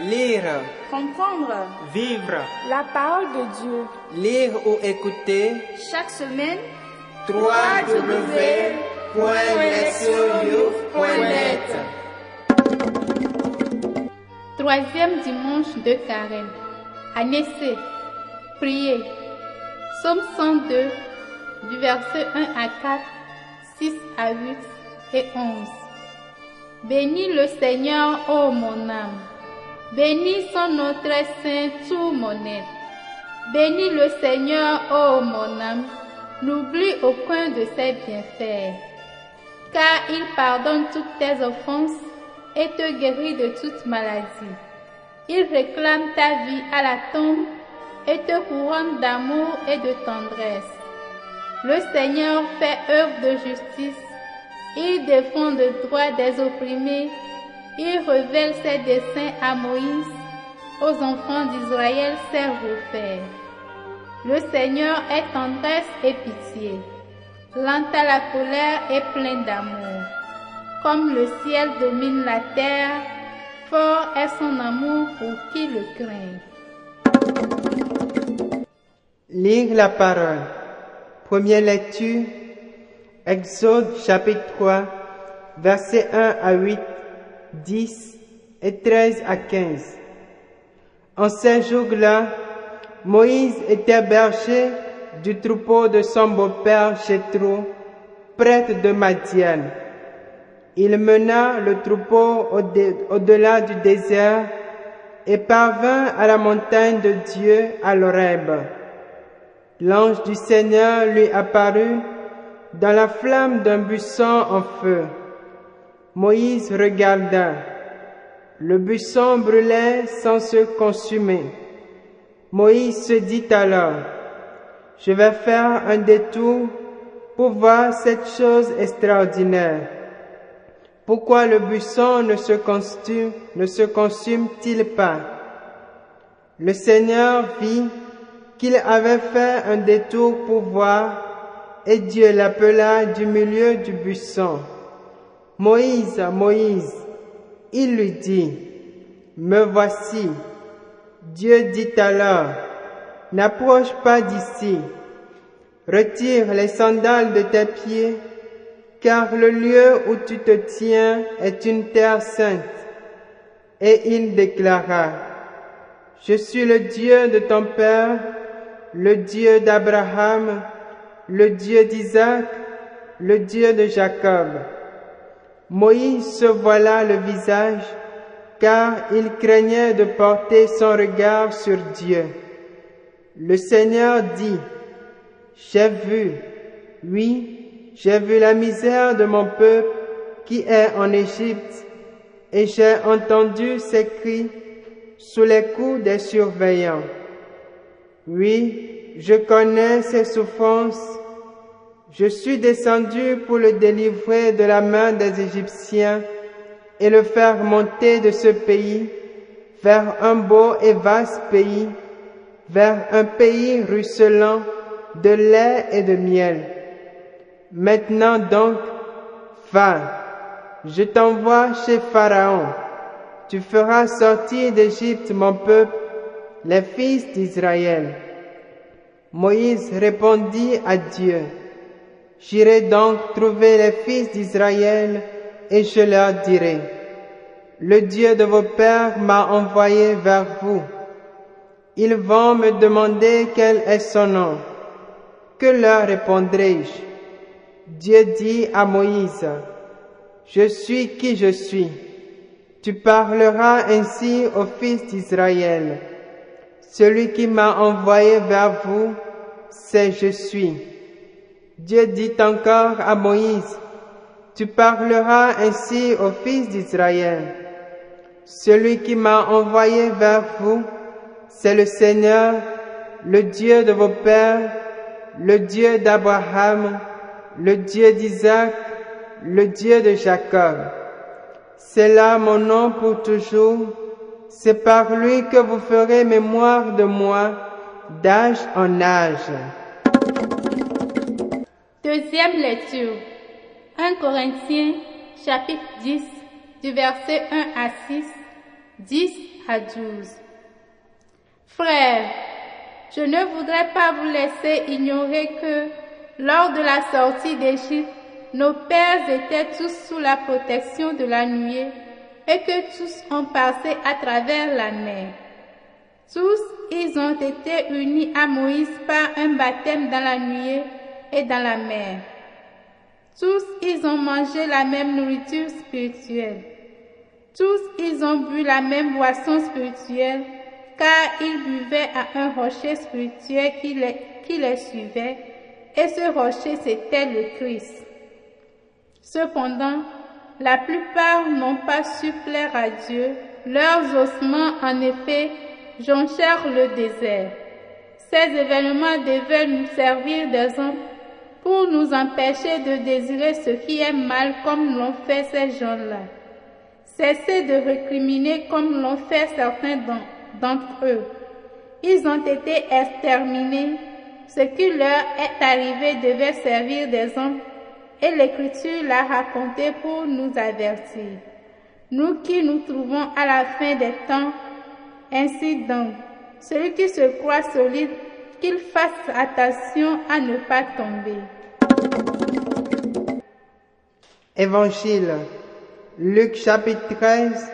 Lire, Comprendre vivre, la parole de Dieu lire ou écouter. chaque semaine www.lectionyouf.net Troisième dimanche de carême. Année C. Priez. Psaume 102, du verset 1 à 4, 6 à 8 et 11. Bénis le Seigneur, ô mon âme. Bénis son nom très saint, tout mon être. Bénis le Seigneur, ô mon âme. N'oublie aucun de ses bienfaits. Car il pardonne toutes tes offenses et te guérit de toute maladie. Il réclame ta vie à la tombe et te couronne d'amour et de tendresse. Le Seigneur fait œuvre de justice. Il défend le droit des opprimés. Il révèle ses desseins à Moïse, aux enfants d'Israël ses refaits. Le Seigneur est tendresse et pitié, lent à la colère et plein d'amour. Comme le ciel domine la terre, fort est son amour pour qui le craint. Lire la parole. Première lecture. Exode chapitre 3, versets 1 à 8, 10 et 13 à 15. En ces jours-là, Moïse était berger du troupeau de son beau-père Jéthro, prêtre de Madian. Il mena le troupeau au- au-delà du désert et parvint à la montagne de Dieu à l'Oreb. L'ange du Seigneur lui apparut dans la flamme d'un buisson en feu. Moïse regarda. Le buisson brûlait sans se consumer. Moïse se dit alors, je vais faire un détour pour voir cette chose extraordinaire. Pourquoi le buisson ne se consume-t-il pas? Le Seigneur vit qu'il avait fait un détour pour voir, et Dieu l'appela du milieu du buisson. Moïse, Moïse, il lui dit, Me voici. Dieu dit alors, N'approche pas d'ici, retire les sandales de tes pieds, car le lieu où tu te tiens est une terre sainte. Et il déclara, Je suis le Dieu de ton Père, le Dieu d'Abraham, le Dieu d'Isaac, le Dieu de Jacob. Moïse se voila le visage, car il craignait de porter son regard sur Dieu. Le Seigneur dit, J'ai vu, oui, j'ai vu la misère de mon peuple qui est en Égypte, et j'ai entendu ses cris sous les coups des surveillants. Oui, je connais ses souffrances. Je suis descendu pour le délivrer de la main des Égyptiens et le faire monter de ce pays vers un beau et vaste pays, vers un pays ruisselant de lait et de miel. Maintenant donc, va, je t'envoie chez Pharaon. Tu feras sortir d'Égypte mon peuple, les fils d'Israël. Moïse répondit à Dieu, J'irai donc trouver les fils d'Israël et je leur dirai, Le Dieu de vos pères m'a envoyé vers vous. Ils vont me demander quel est son nom. Que leur répondrai-je? Dieu dit à Moïse, Je suis qui je suis. Tu parleras ainsi aux fils d'Israël. Celui qui m'a envoyé vers vous, c'est je suis. Dieu dit encore à Moïse, Tu parleras ainsi aux fils d'Israël. Celui qui m'a envoyé vers vous, c'est le Seigneur, le Dieu de vos pères, le Dieu d'Abraham, le Dieu d'Isaac, le Dieu de Jacob. C'est là mon nom pour toujours. C'est par lui que vous ferez mémoire de moi d'âge en âge. Deuxième lecture. 1 Corinthiens chapitre 10, du verset 1 à 6, 10 à 12. Frères, je ne voudrais pas vous laisser ignorer que lors de la sortie d'Égypte, nos pères étaient tous sous la protection de la nuée et que tous ont passé à travers la mer. Tous, ils ont été unis à Moïse par un baptême dans la nuée et dans la mer. Tous, ils ont mangé la même nourriture spirituelle. Tous, ils ont bu la même boisson spirituelle, car ils buvaient à un rocher spirituel qui les, qui les suivait, et ce rocher c'était le Christ. Cependant, la plupart n'ont pas su plaire à Dieu, leurs ossements en effet jonchèrent le désert. Ces événements devaient nous servir d'exemple pour nous empêcher de désirer ce qui est mal comme l'ont fait ces gens-là. Cessez de récriminer comme l'ont fait certains d'entre eux. Ils ont été exterminés. Ce qui leur est arrivé devait servir d'exemple et l'Écriture l'a raconté pour nous avertir. Nous qui nous trouvons à la fin des temps, ainsi donc, celui qui se croit solide, qu'il fasse attention à ne pas tomber. Évangile, Luc chapitre 13,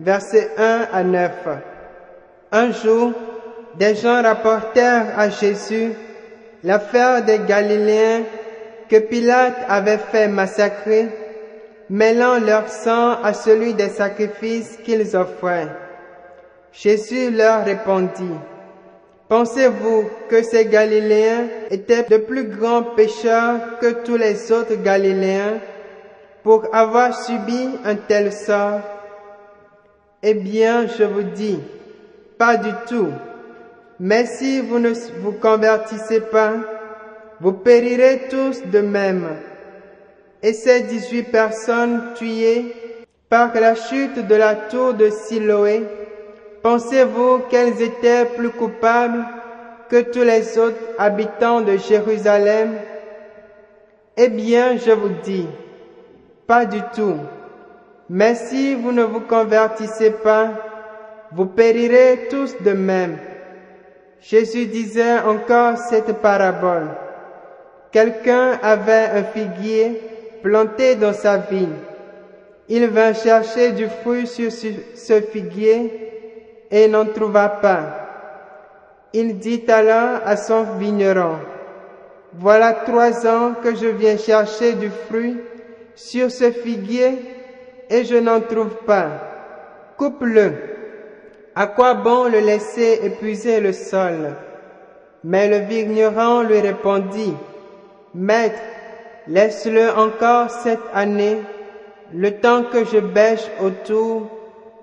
versets 1 à 9. Un jour, des gens rapportèrent à Jésus l'affaire des Galiléens que Pilate avait fait massacrer, mêlant leur sang à celui des sacrifices qu'ils offraient. Jésus leur répondit, Pensez-vous que ces Galiléens étaient de plus grands pécheurs que tous les autres Galiléens pour avoir subi un tel sort? Eh bien, je vous dis, pas du tout. Mais si vous ne vous convertissez pas, vous périrez tous de même. Et ces dix-huit personnes tuées par la chute de la tour de Siloé, pensez-vous qu'elles étaient plus coupables que tous les autres habitants de Jérusalem? Eh bien, je vous dis, pas du tout. Mais si vous ne vous convertissez pas, vous périrez tous de même. Jésus disait encore cette parabole. Quelqu'un avait un figuier planté dans sa vigne. Il vint chercher du fruit sur ce figuier et n'en trouva pas. Il dit alors à son vigneron, Voilà trois ans que je viens chercher du fruit sur ce figuier et je n'en trouve pas. Coupe-le. À quoi bon le laisser épuiser le sol? Mais le vigneron lui répondit, Maître, laisse-le encore cette année, le temps que je bêche autour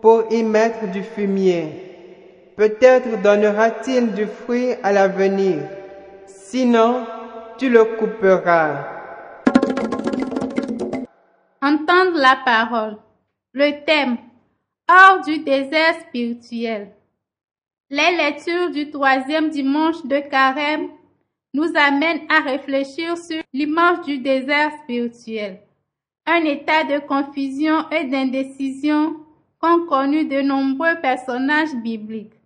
pour y mettre du fumier. Peut-être donnera-t-il du fruit à l'avenir. Sinon, tu le couperas. Entendre la parole. Le thème. Hors du désert spirituel. Les lectures du troisième dimanche de carême nous amène à réfléchir sur l'image du désert spirituel, un état de confusion et d'indécision qu'ont connu de nombreux personnages bibliques.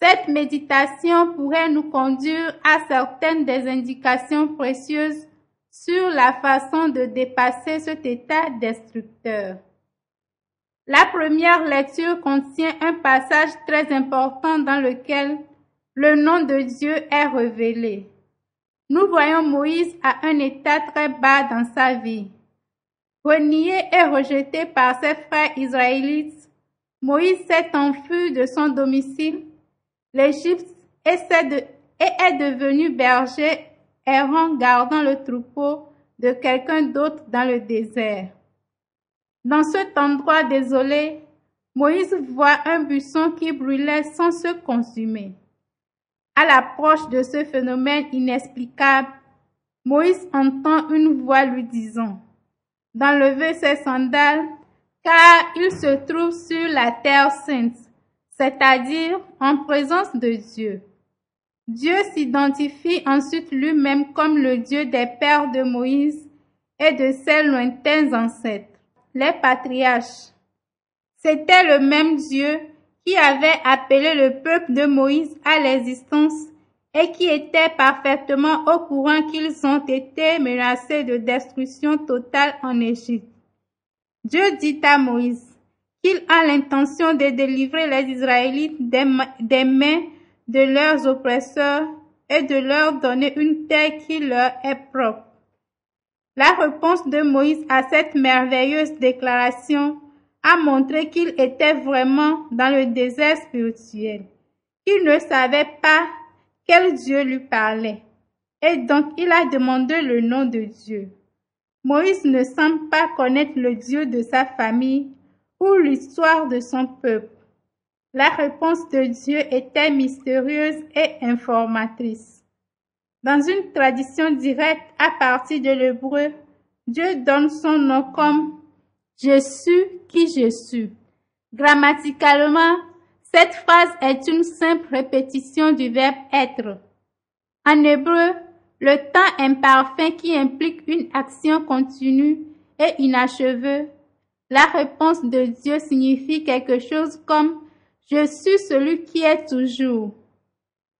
Cette méditation pourrait nous conduire à certaines des indications précieuses sur la façon de dépasser cet état destructeur. La première lecture contient un passage très important dans lequel le nom de Dieu est révélé. Nous voyons Moïse à un état très bas dans sa vie. Renié et rejeté par ses frères israélites, Moïse s'est enfui de son domicile, l'Égypte, et, est devenu berger errant gardant le troupeau de quelqu'un d'autre dans le désert. Dans cet endroit désolé, Moïse voit un buisson qui brûlait sans se consumer. À l'approche de ce phénomène inexplicable, Moïse entend une voix lui disant d'enlever ses sandales car il se trouve sur la terre sainte, c'est-à-dire en présence de Dieu. Dieu s'identifie ensuite lui-même comme le Dieu des pères de Moïse et de ses lointains ancêtres. les patriarches. C'était le même Dieu qui avait appelé le peuple de Moïse à l'existence et qui était parfaitement au courant qu'ils ont été menacés de destruction totale en Égypte. Dieu dit à Moïse qu'il a l'intention de délivrer les Israélites des, mains de leurs oppresseurs et de leur donner une terre qui leur est propre. La réponse de Moïse à cette merveilleuse déclaration a montré qu'il était vraiment dans le désert spirituel. Il ne savait pas quel Dieu lui parlait. Et donc il a demandé le nom de Dieu. Moïse ne semble pas connaître le Dieu de sa famille ou l'histoire de son peuple. La réponse de Dieu était mystérieuse et informatrice. Dans une tradition directe à partir de l'hébreu, Dieu donne son nom comme Je suis qui je suis. Grammaticalement, cette phrase est une simple répétition du verbe être. En hébreu, le temps imparfait qui implique une action continue et inachevée, la réponse de Dieu signifie quelque chose comme Je suis celui qui est toujours.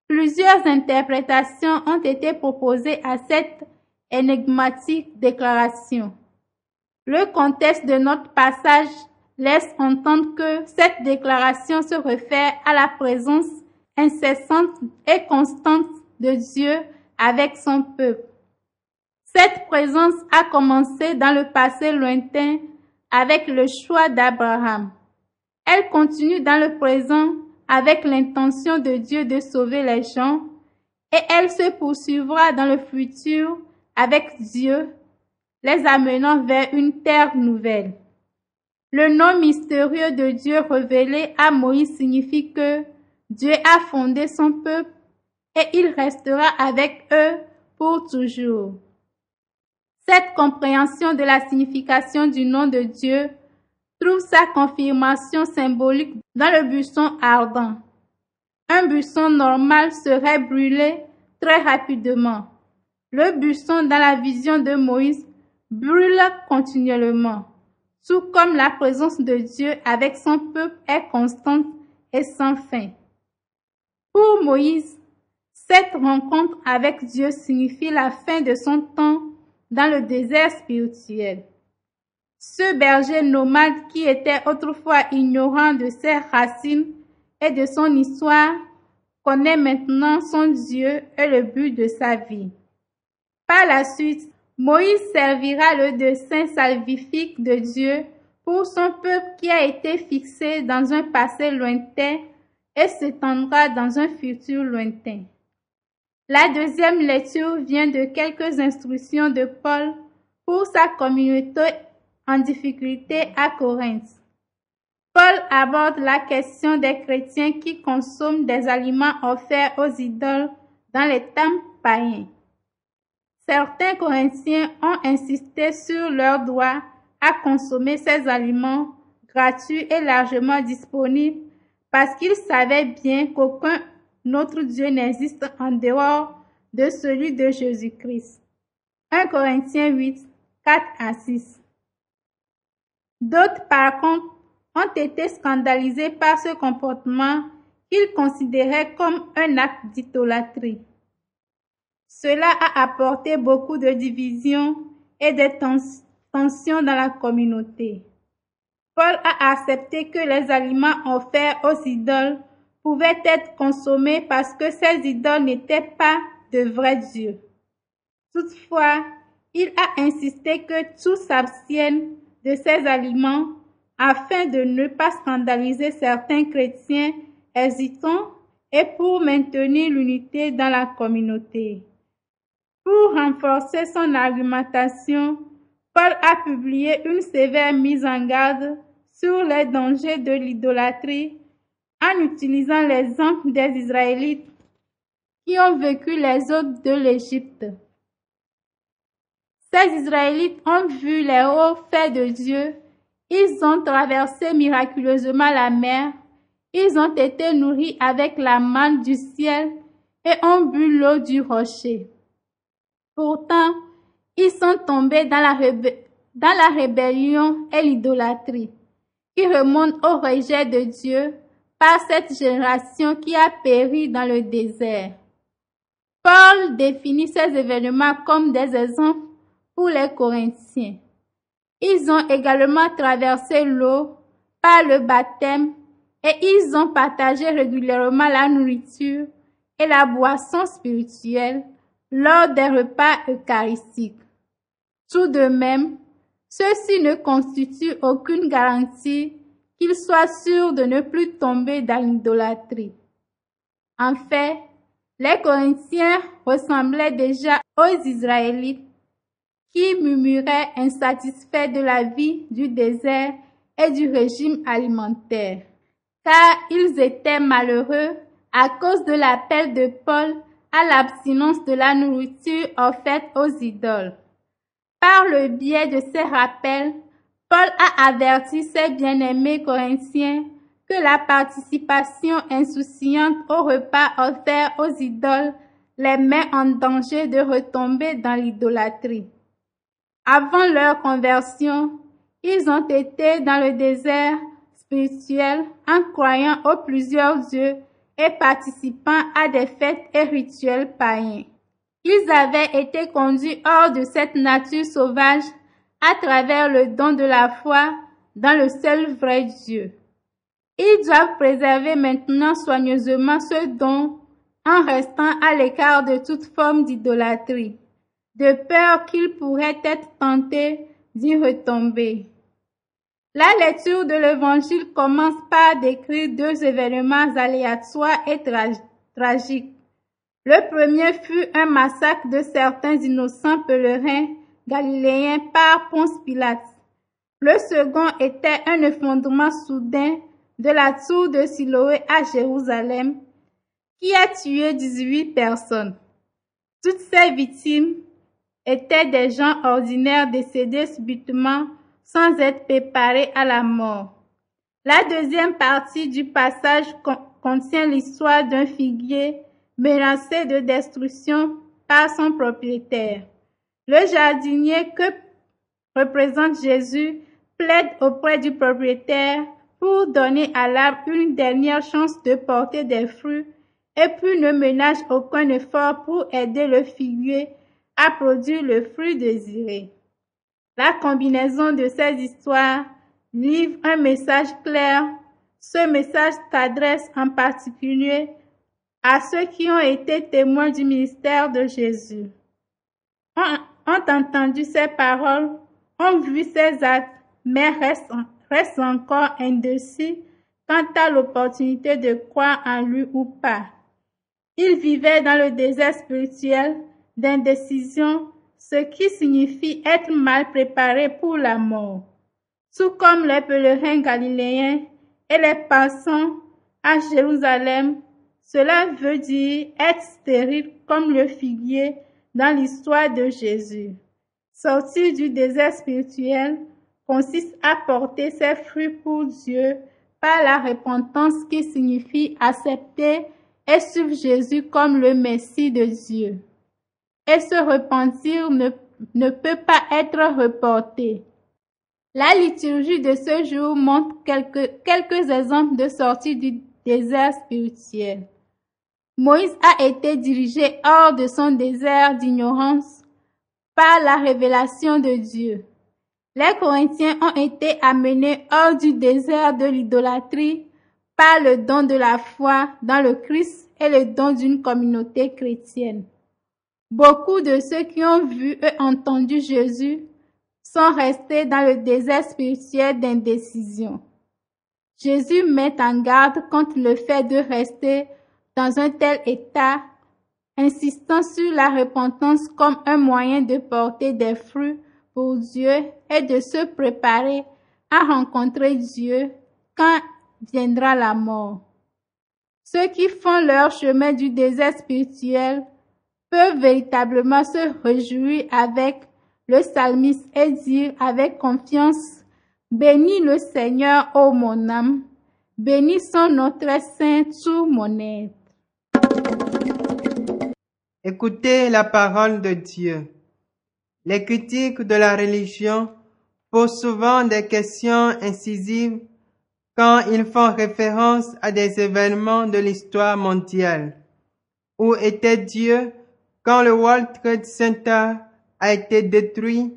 Plusieurs interprétations ont été proposées à cette énigmatique déclaration. Le contexte de notre passage laisse entendre que cette déclaration se réfère à la présence incessante et constante de Dieu avec son peuple. Cette présence a commencé dans le passé lointain avec le choix d'Abraham. Elle continue dans le présent avec l'intention de Dieu de sauver les gens et elle se poursuivra dans le futur avec Dieu, les amenant vers une terre nouvelle. Le nom mystérieux de Dieu révélé à Moïse signifie que Dieu a fondé son peuple et il restera avec eux pour toujours. Cette compréhension de la signification du nom de Dieu trouve sa confirmation symbolique dans le buisson ardent. Un buisson normal serait brûlé très rapidement. Le buisson dans la vision de Moïse brûle continuellement tout comme la présence de Dieu avec son peuple est constante et sans fin. Pour Moïse, cette rencontre avec Dieu signifie la fin de son temps dans le désert spirituel. Ce berger nomade qui était autrefois ignorant de ses racines et de son histoire connaît maintenant son Dieu et le but de sa vie. Par la suite, Moïse servira le dessein salvifique de Dieu pour son peuple qui a été fixé dans un passé lointain et s'étendra dans un futur lointain. La deuxième lecture vient de quelques instructions de Paul pour sa communauté en difficulté à Corinthe. Paul aborde la question des chrétiens qui consomment des aliments offerts aux idoles dans les temples païens. Certains Corinthiens ont insisté sur leur droit à consommer ces aliments gratuits et largement disponibles parce qu'ils savaient bien qu'aucun autre Dieu n'existe en dehors de celui de Jésus-Christ. 1 Corinthiens 8, 4 à 6. D'autres, par contre, ont été scandalisés par ce comportement qu'ils considéraient comme un acte d'idolâtrie. Cela a apporté beaucoup de divisions et de tensions dans la communauté. Paul a accepté que les aliments offerts aux idoles pouvaient être consommés parce que ces idoles n'étaient pas de vrais dieux. Toutefois, il a insisté que tous s'abstiennent de ces aliments afin de ne pas scandaliser certains chrétiens hésitants et pour maintenir l'unité dans la communauté. Pour renforcer son argumentation, Paul a publié une sévère mise en garde sur les dangers de l'idolâtrie en utilisant l'exemple des Israélites qui ont vécu les eaux de l'Égypte. Ces Israélites ont vu les hauts faits de Dieu, ils ont traversé miraculeusement la mer, ils ont été nourris avec la manne du ciel et ont bu l'eau du rocher. Pourtant, ils sont tombés dans la, rébellion et l'idolâtrie, qui remonte au rejet de Dieu par cette génération qui a péri dans le désert. Paul définit ces événements comme des exemples pour les Corinthiens. Ils ont également traversé l'eau par le baptême et ils ont partagé régulièrement la nourriture et la boisson spirituelle lors des repas eucharistiques. Tout de même, ceci ne constitue aucune garantie qu'ils soient sûrs de ne plus tomber dans l'idolâtrie. En fait, les Corinthiens ressemblaient déjà aux Israélites qui murmuraient insatisfaits de la vie du désert et du régime alimentaire, car ils étaient malheureux à cause de l'appel de Paul à l'abstinence de la nourriture offerte aux idoles. Par le biais de ces rappels, Paul a averti ses bien-aimés corinthiens que la participation insouciante au repas offert aux idoles les met en danger de retomber dans l'idolâtrie. Avant leur conversion, ils ont été dans le désert spirituel en croyant aux plusieurs dieux et participant à des fêtes et rituels païens. Ils avaient été conduits hors de cette nature sauvage à travers le don de la foi dans le seul vrai Dieu. Ils doivent préserver maintenant soigneusement ce don en restant à l'écart de toute forme d'idolâtrie, de peur qu'ils pourraient être tentés d'y retomber. La lecture de l'Évangile commence par décrire deux événements aléatoires et tragiques. Le premier fut un massacre de certains innocents pèlerins galiléens par Ponce Pilate. Le second était un effondrement soudain de la tour de Siloé à Jérusalem qui a tué 18 personnes. Toutes ces victimes étaient des gens ordinaires décédés subitement sans être préparés à la mort. La deuxième partie du passage contient l'histoire d'un figuier menacé de destruction par son propriétaire. Le jardinier que représente Jésus plaide auprès du propriétaire pour donner à l'arbre une dernière chance de porter des fruits et puis ne ménage aucun effort pour aider le figuier à produire le fruit désiré. La combinaison de ces histoires livre un message clair. Ce message s'adresse en particulier à ceux qui ont été témoins du ministère de Jésus ont entendu ces paroles, ont vu ces actes, mais restent, encore indécis quant à l'opportunité de croire en lui ou pas. Ils vivaient dans le désert spirituel d'indécision, ce qui signifie être mal préparé pour la mort. Tout comme les pèlerins galiléens et les passants à Jérusalem, cela veut dire être stérile comme le figuier dans l'histoire de Jésus. Sortir du désert spirituel consiste à porter ses fruits pour Dieu par la repentance qui signifie accepter et suivre Jésus comme le Messie de Dieu. Et ce repentir ne, ne peut pas être reporté. La liturgie de ce jour montre quelques, quelques exemples de sortie du désert spirituel. Moïse a été dirigé hors de son désert d'ignorance par la révélation de Dieu. Les Corinthiens ont été amenés hors du désert de l'idolâtrie par le don de la foi dans le Christ et le don d'une communauté chrétienne. Beaucoup de ceux qui ont vu et entendu Jésus sont restés dans le désert spirituel d'indécision. Jésus met en garde contre le fait de rester dans un tel état, insistant sur la repentance comme un moyen de porter des fruits pour Dieu et de se préparer à rencontrer Dieu quand viendra la mort. Ceux qui font leur chemin du désert spirituel peuvent véritablement se réjouir avec le psalmiste et dire avec confiance, Bénis le Seigneur, ô mon âme, bénis son notre saint, tout mon être. Écoutez la parole de Dieu. Les critiques de la religion posent souvent des questions incisives quand ils font référence à des événements de l'histoire mondiale. Où était Dieu quand le World Trade Center a été détruit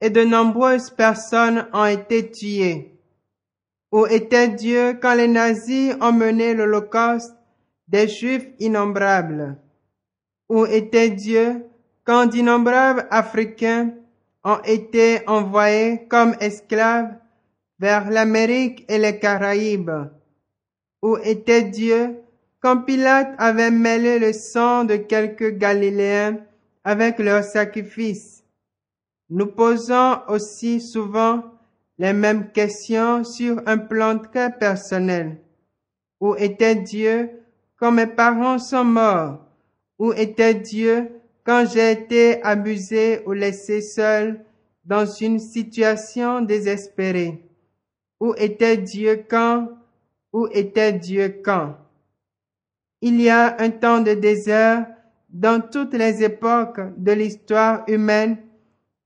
et de nombreuses personnes ont été tuées? Où était Dieu quand les nazis ont mené l'Holocauste? Des Juifs innombrables? Où était Dieu quand d'innombrables Africains ont été envoyés comme esclaves vers l'Amérique et les Caraïbes? Où était Dieu quand Pilate avait mêlé le sang de quelques Galiléens avec leurs sacrifices? Nous posons aussi souvent les mêmes questions sur un plan très personnel. Où était Dieu quand mes parents sont morts? Où était Dieu quand j'ai été abusé ou laissé seul dans une situation désespérée? Où était Dieu quand? Où était Dieu quand? Il y a un temps de désert dans toutes les époques de l'histoire humaine,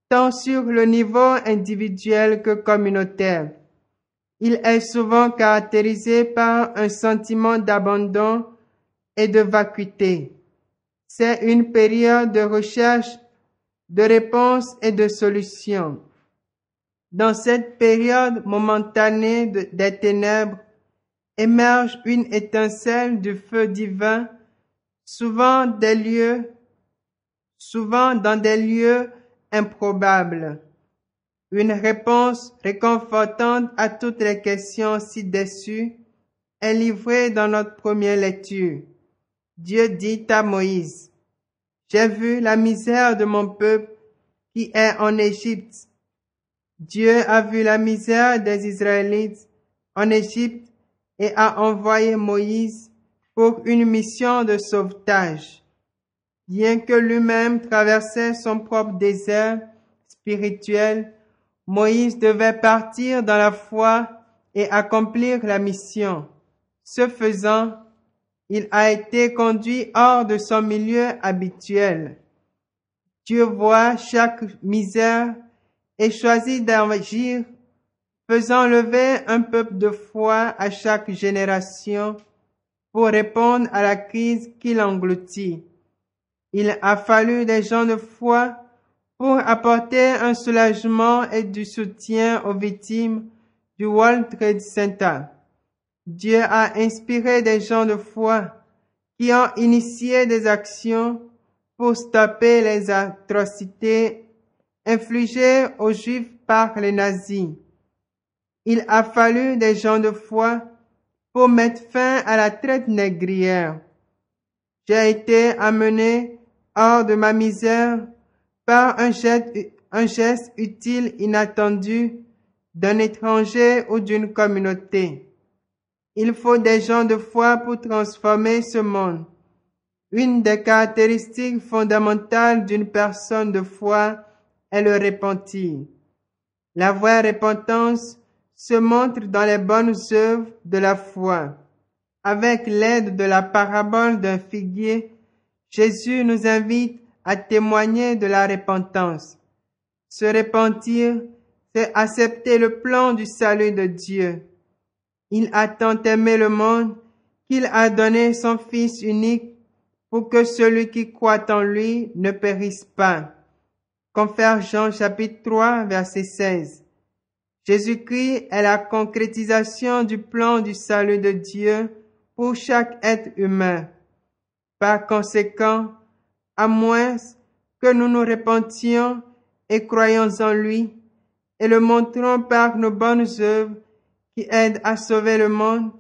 tant sur le niveau individuel que communautaire. Il est souvent caractérisé par un sentiment d'abandon et de vacuité. C'est une période de recherche, de réponses et de solutions. Dans cette période momentanée de- des ténèbres, émerge une étincelle du feu divin, souvent des lieux, souvent dans des lieux improbables. Une réponse réconfortante à toutes les questions ci-dessus est livrée dans notre première lecture. Dieu dit à Moïse, J'ai vu la misère de mon peuple qui est en Égypte. Dieu a vu la misère des Israélites en Égypte et a envoyé Moïse pour une mission de sauvetage. Bien que lui-même traversait son propre désert spirituel, Moïse devait partir dans la foi et accomplir la mission. Ce faisant, il a été conduit hors de son milieu habituel. Dieu voit chaque misère et choisit d'agir, faisant lever un peuple de foi à chaque génération pour répondre à la crise qui l'engloutit. Il a fallu des gens de foi pour apporter un soulagement et du soutien aux victimes du World Trade Center. Dieu a inspiré des gens de foi qui ont initié des actions pour stopper les atrocités infligées aux Juifs par les nazis. Il a fallu des gens de foi pour mettre fin à la traite négrière. J'ai été amené hors de ma misère par un geste, un geste utile inattendu d'un étranger ou d'une communauté. Il faut des gens de foi pour transformer ce monde. Une des caractéristiques fondamentales d'une personne de foi est le repentir. La vraie repentance se montre dans les bonnes œuvres de la foi. Avec l'aide de la parabole d'un figuier, Jésus nous invite à témoigner de la repentance. Se repentir, c'est accepter le plan du salut de Dieu. Il a tant aimé le monde qu'il a donné son Fils unique pour que celui qui croit en lui ne périsse pas. Confère Jean chapitre 3 verset 16. Jésus-Christ est la concrétisation du plan du salut de Dieu pour chaque être humain. Par conséquent, à moins que nous nous repentions et croyons en lui et le montrons par nos bonnes œuvres qui aident à sauver le monde,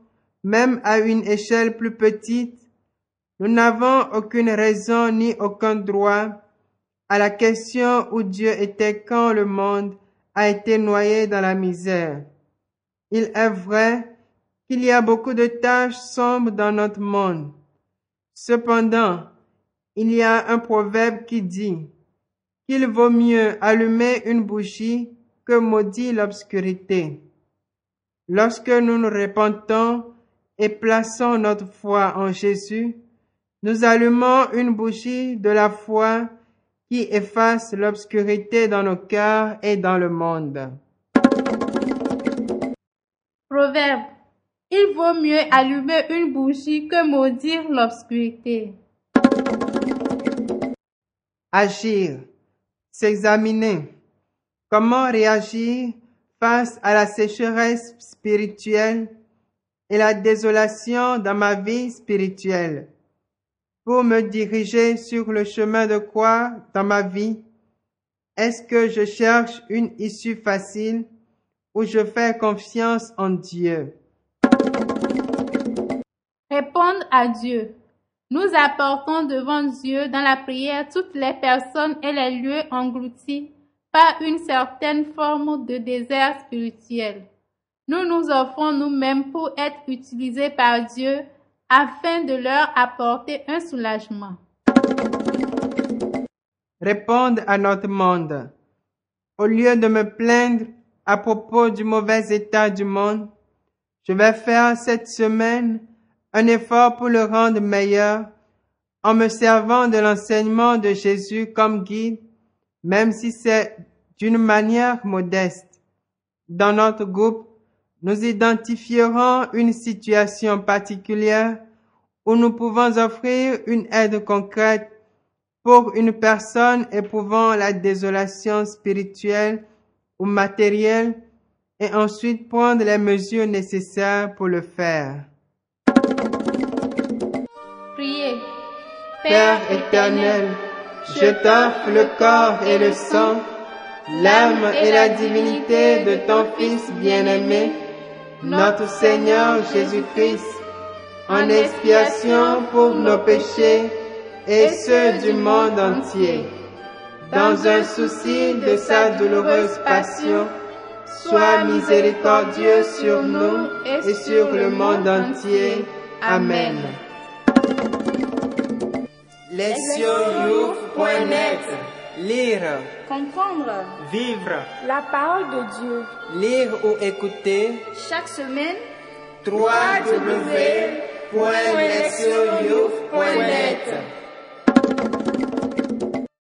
même à une échelle plus petite, nous n'avons aucune raison ni aucun droit à la question où Dieu était quand le monde a été noyé dans la misère. Il est vrai qu'il y a beaucoup de tâches sombres dans notre monde. Cependant, il y a un proverbe qui dit qu'il vaut mieux allumer une bougie que maudire l'obscurité. Lorsque nous nous repentons et plaçons notre foi en Jésus, nous allumons une bougie de la foi qui efface l'obscurité dans nos cœurs et dans le monde. Proverbe. Il vaut mieux allumer une bougie que maudire l'obscurité. Agir. S'examiner. Comment réagir face à la sécheresse spirituelle et la désolation dans ma vie spirituelle? Pour me diriger sur le chemin de quoi dans ma vie? Est-ce que je cherche une issue facile ou je fais confiance en Dieu? Répondre à Dieu. Nous apportons devant Dieu dans la prière toutes les personnes et les lieux engloutis par une certaine forme de désert spirituel. Nous nous offrons nous-mêmes pour être utilisés par Dieu afin de leur apporter un soulagement. Répondre à notre monde. Au lieu de me plaindre à propos du mauvais état du monde, je vais faire cette semaine un effort pour le rendre meilleur en me servant de l'enseignement de Jésus comme guide, même si c'est d'une manière modeste. Dans notre groupe, nous identifierons une situation particulière où nous pouvons offrir une aide concrète pour une personne éprouvant la désolation spirituelle ou matérielle et ensuite prendre les mesures nécessaires pour le faire. Priez. Père éternel, je t'offre le corps et le sang, l'âme et la divinité de ton Fils bien-aimé, notre Seigneur Jésus-Christ, en expiation pour nos péchés et ceux du monde entier. Dans un souci de sa douloureuse passion, sois miséricordieux sur nous et sur le monde entier. Amen. Lesioyouth.net Lire, Comprendre vivre, la parole de Dieu. lire ou écouter Chaque semaine, www.youth.net